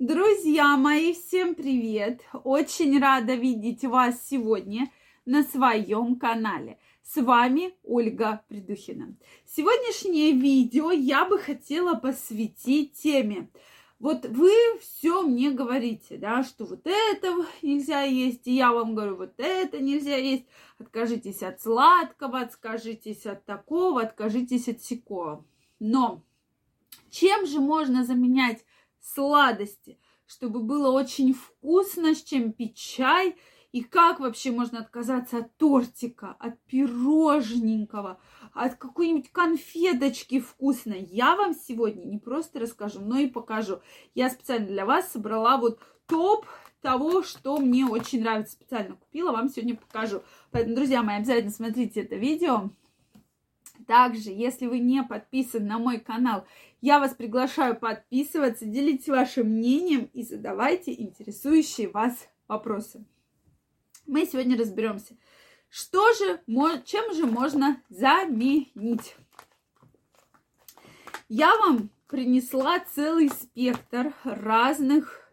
Друзья мои, всем привет! Очень рада видеть вас сегодня на своем канале. С вами Ольга Придухина. Сегодняшнее видео я бы хотела посвятить теме. Вот вы все мне говорите, да, что вот это нельзя есть, и я вам говорю, вот это нельзя есть. Откажитесь от сладкого, откажитесь от такого, откажитесь от сякого. Но чем же можно заменять сладости, чтобы было очень вкусно, с чем пить чай, и как вообще можно отказаться от тортика, от пирожненького, от какой-нибудь конфеточки вкусной. Я вам сегодня не просто расскажу, но и покажу. Я специально для вас собрала вот топ того, что мне очень нравится. Специально купила, вам сегодня покажу. Поэтому, друзья мои, обязательно смотрите это видео. Также, если вы не подписаны на мой канал, я вас приглашаю подписываться, делитесь вашим мнением и задавайте интересующие вас вопросы. Мы сегодня разберемся, что же, чем же можно заменить. Я вам принесла целый спектр разных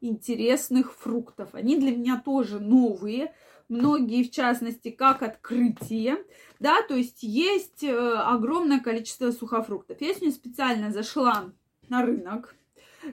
интересных фруктов. Они для меня тоже новые, многие, в частности, как открытие, да, то есть есть э, огромное количество сухофруктов. Я сегодня специально зашла на рынок,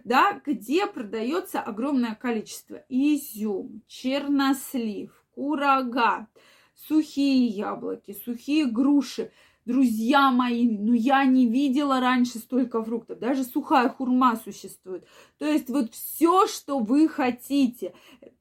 да, где продается огромное количество изюм, чернослив, курага, сухие яблоки, сухие груши. Друзья мои, ну я не видела раньше столько фруктов. Даже сухая хурма существует. То есть вот все, что вы хотите.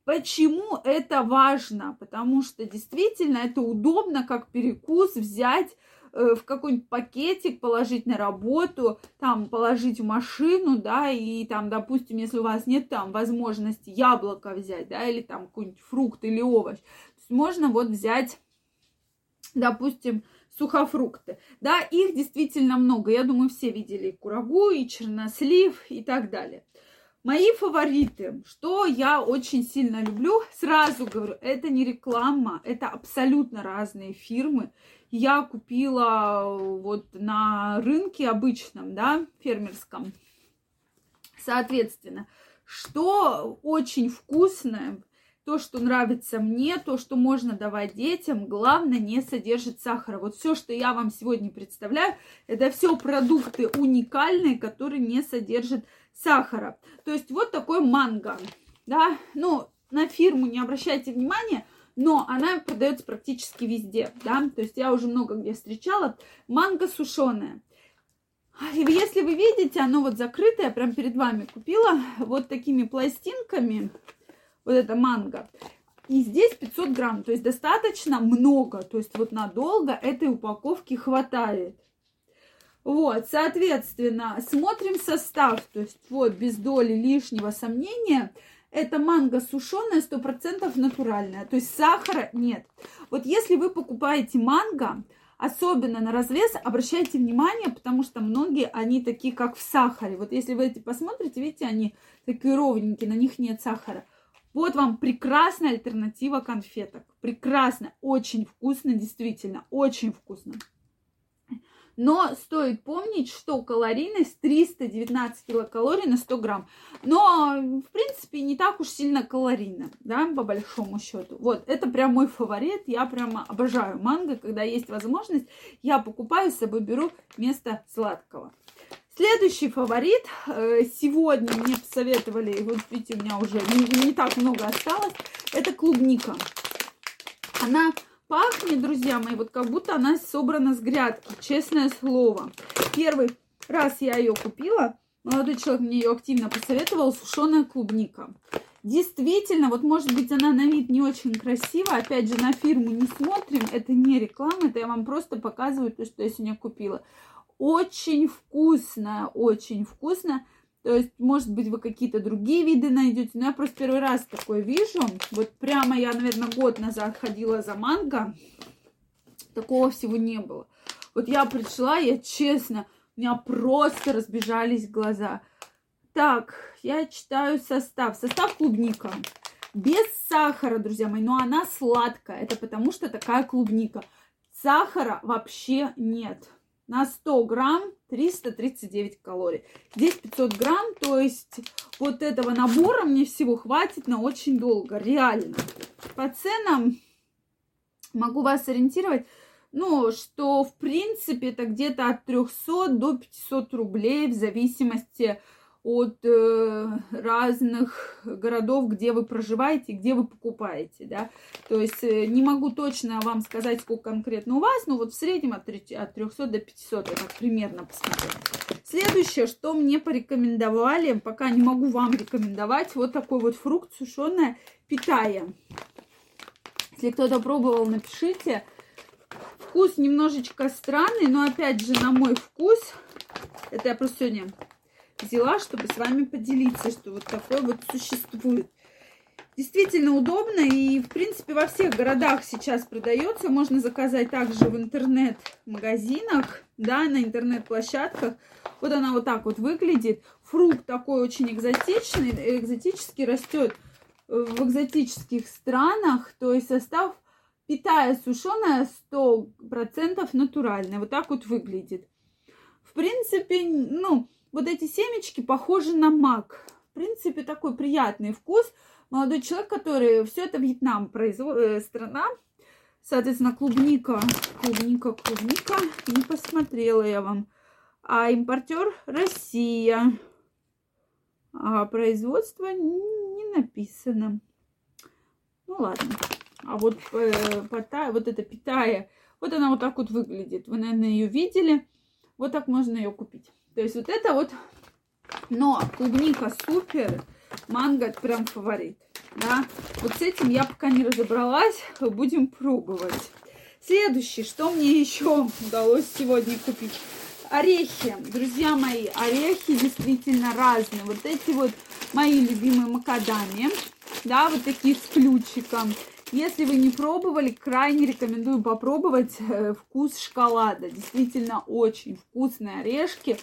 Почему это важно? Потому что действительно это удобно, как перекус взять э, в какой-нибудь пакетик, положить на работу, там положить в машину, да, и там, допустим, если у вас нет там возможности яблоко взять, да, или там какой-нибудь фрукт или овощ, то есть можно вот взять, допустим, сухофрукты. Да, их действительно много. Я думаю, все видели и курагу, и чернослив, и так далее. Мои фавориты, что я очень сильно люблю, сразу говорю, это не реклама, это абсолютно разные фирмы. Я купила вот на рынке обычном, да, фермерском. Соответственно, что очень вкусное, то, что нравится мне, то, что можно давать детям, главное, не содержит сахара. Вот все, что я вам сегодня представляю, это все продукты уникальные, которые не содержат сахара. То есть вот такой манго, да, ну, на фирму не обращайте внимания, но она продается практически везде, да, то есть я уже много где встречала. Манго сушеная. Если вы видите, оно вот закрытое, прям перед вами купила, вот такими пластинками, вот это манго. И здесь 500 грамм, то есть достаточно много, то есть вот надолго этой упаковки хватает. Вот, соответственно, смотрим состав, то есть вот без доли лишнего сомнения, это манго сушеная, 100% натуральная, то есть сахара нет. Вот если вы покупаете манго, особенно на развес, обращайте внимание, потому что многие, они такие, как в сахаре. Вот если вы эти посмотрите, видите, они такие ровненькие, на них нет сахара. Вот вам прекрасная альтернатива конфеток. Прекрасно, очень вкусно, действительно, очень вкусно. Но стоит помнить, что калорийность 319 килокалорий на 100 грамм. Но, в принципе, не так уж сильно калорийно, да, по большому счету. Вот, это прям мой фаворит. Я прямо обожаю манго. Когда есть возможность, я покупаю, с собой беру вместо сладкого. Следующий фаворит. Э, сегодня мне посоветовали, вот видите, у меня уже не, не так много осталось. Это клубника. Она пахнет, друзья мои, вот как будто она собрана с грядки. Честное слово. Первый раз я ее купила. Молодой человек мне ее активно посоветовал. Сушеная клубника. Действительно, вот может быть она на вид не очень красивая. Опять же, на фирму не смотрим. Это не реклама, это я вам просто показываю то, что я сегодня купила. Очень вкусно, очень вкусно. То есть, может быть, вы какие-то другие виды найдете. Но я просто первый раз такое вижу. Вот прямо я, наверное, год назад ходила за манго. Такого всего не было. Вот я пришла, я честно, у меня просто разбежались глаза. Так, я читаю состав. Состав клубника. Без сахара, друзья мои, но она сладкая. Это потому что такая клубника. Сахара вообще нет на 100 грамм 339 калорий. Здесь 500 грамм, то есть вот этого набора мне всего хватит на очень долго, реально. По ценам могу вас ориентировать, ну, что в принципе это где-то от 300 до 500 рублей в зависимости от э, разных городов, где вы проживаете, где вы покупаете, да. То есть э, не могу точно вам сказать, сколько конкретно у вас, но вот в среднем от, 3, от 300 до 500, я так примерно посмотрела. Следующее, что мне порекомендовали, пока не могу вам рекомендовать, вот такой вот фрукт сушеная питая. Если кто-то пробовал, напишите. Вкус немножечко странный, но опять же на мой вкус, это я просто сегодня взяла, чтобы с вами поделиться, что вот такое вот существует. Действительно удобно и, в принципе, во всех городах сейчас продается. Можно заказать также в интернет-магазинах, да, на интернет-площадках. Вот она вот так вот выглядит. Фрукт такой очень экзотичный, экзотически растет в экзотических странах. То есть состав питая сушеная 100% натуральная. Вот так вот выглядит. В принципе, ну, вот эти семечки похожи на мак. В принципе, такой приятный вкус. Молодой человек, который все это Вьетнам производ... Э, страна. Соответственно, клубника, клубника, клубника. Не посмотрела я вам. А импортер Россия. А производство не написано. Ну ладно. А вот, э, пота, вот это питая, вот она вот так вот выглядит. Вы, наверное, ее видели. Вот так можно ее купить. То есть вот это вот, но клубника супер, манго прям фаворит. Да? Вот с этим я пока не разобралась, будем пробовать. Следующий, что мне еще удалось сегодня купить? Орехи, друзья мои, орехи действительно разные. Вот эти вот мои любимые макадами, да, вот такие с ключиком. Если вы не пробовали, крайне рекомендую попробовать э, вкус шоколада. Действительно очень вкусные орешки.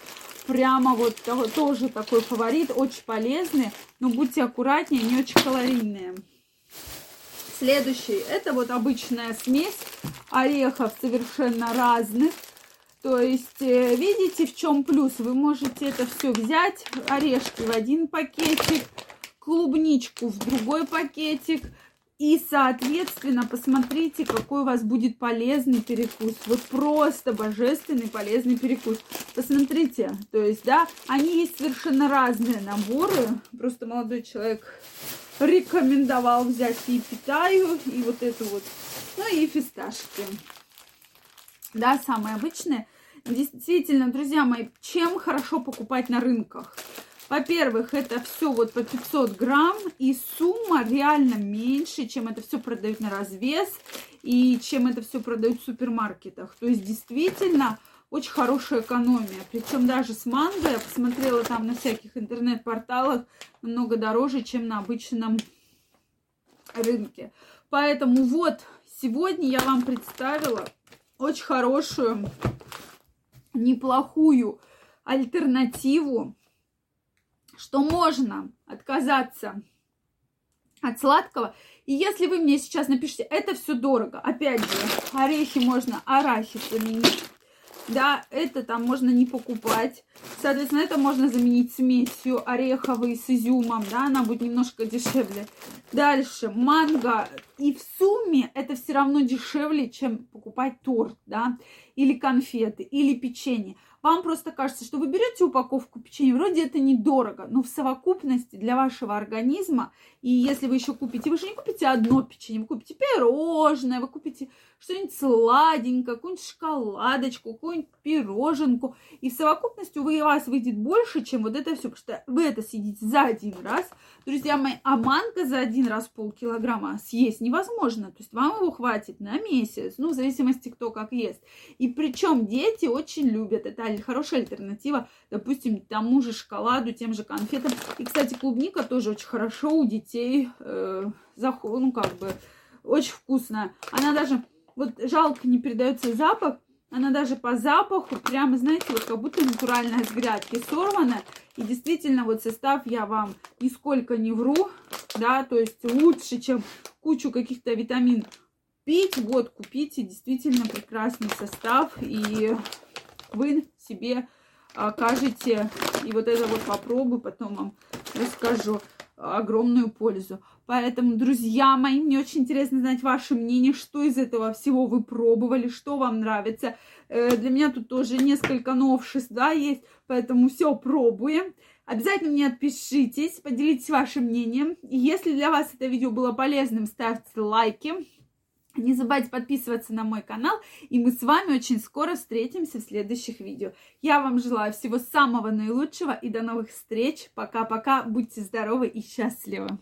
Прямо вот тоже такой фаворит, очень полезные. Но будьте аккуратнее, они очень калорийные. Следующий, это вот обычная смесь орехов совершенно разных. То есть, э, видите, в чем плюс? Вы можете это все взять, орешки в один пакетик, клубничку в другой пакетик, и, соответственно, посмотрите, какой у вас будет полезный перекус. Вот просто божественный полезный перекус. Посмотрите, то есть, да, они есть совершенно разные наборы. Просто молодой человек рекомендовал взять и питаю, и вот эту вот, ну и фисташки. Да, самые обычные. Действительно, друзья мои, чем хорошо покупать на рынках? Во-первых, это все вот по 500 грамм, и сумма реально меньше, чем это все продают на развес, и чем это все продают в супермаркетах. То есть, действительно, очень хорошая экономия. Причем даже с манго, я посмотрела там на всяких интернет-порталах, намного дороже, чем на обычном рынке. Поэтому вот, сегодня я вам представила очень хорошую, неплохую альтернативу что можно отказаться от сладкого. И если вы мне сейчас напишите, это все дорого, опять же, орехи можно арахис заменить, да, это там можно не покупать. Соответственно, это можно заменить смесью ореховой с изюмом, да, она будет немножко дешевле. Дальше, манго. И в сумме это все равно дешевле, чем покупать торт, да, или конфеты, или печенье. Вам просто кажется, что вы берете упаковку печенья, вроде это недорого, но в совокупности для вашего организма, и если вы еще купите, вы же не купите одно печенье, вы купите пирожное, вы купите что-нибудь сладенькое, какую-нибудь шоколадочку, какую-нибудь пироженку, и в совокупности у вас выйдет больше, чем вот это все, потому что вы это съедите за один раз. Друзья мои, а манго за один раз полкилограмма съесть невозможно, то есть вам его хватит на месяц, ну, в зависимости, кто как ест. И причем дети очень любят это хорошая альтернатива, допустим, тому же шоколаду, тем же конфетам. И, кстати, клубника тоже очень хорошо у детей, э, заход, ну, как бы, очень вкусная. Она даже, вот жалко, не передается запах, она даже по запаху, прямо, знаете, вот как будто натуральная с грядки сорвана. И действительно, вот состав я вам нисколько не вру, да, то есть лучше, чем кучу каких-то витамин пить. Вот, купите, действительно прекрасный состав. И вы себе окажете, и вот это вот попробую, потом вам расскажу огромную пользу. Поэтому, друзья мои, мне очень интересно знать ваше мнение, что из этого всего вы пробовали, что вам нравится. Э, для меня тут тоже несколько новшеств, да, есть, поэтому все пробуем. Обязательно мне отпишитесь, поделитесь вашим мнением. Если для вас это видео было полезным, ставьте лайки. Не забывайте подписываться на мой канал, и мы с вами очень скоро встретимся в следующих видео. Я вам желаю всего самого наилучшего и до новых встреч. Пока-пока, будьте здоровы и счастливы.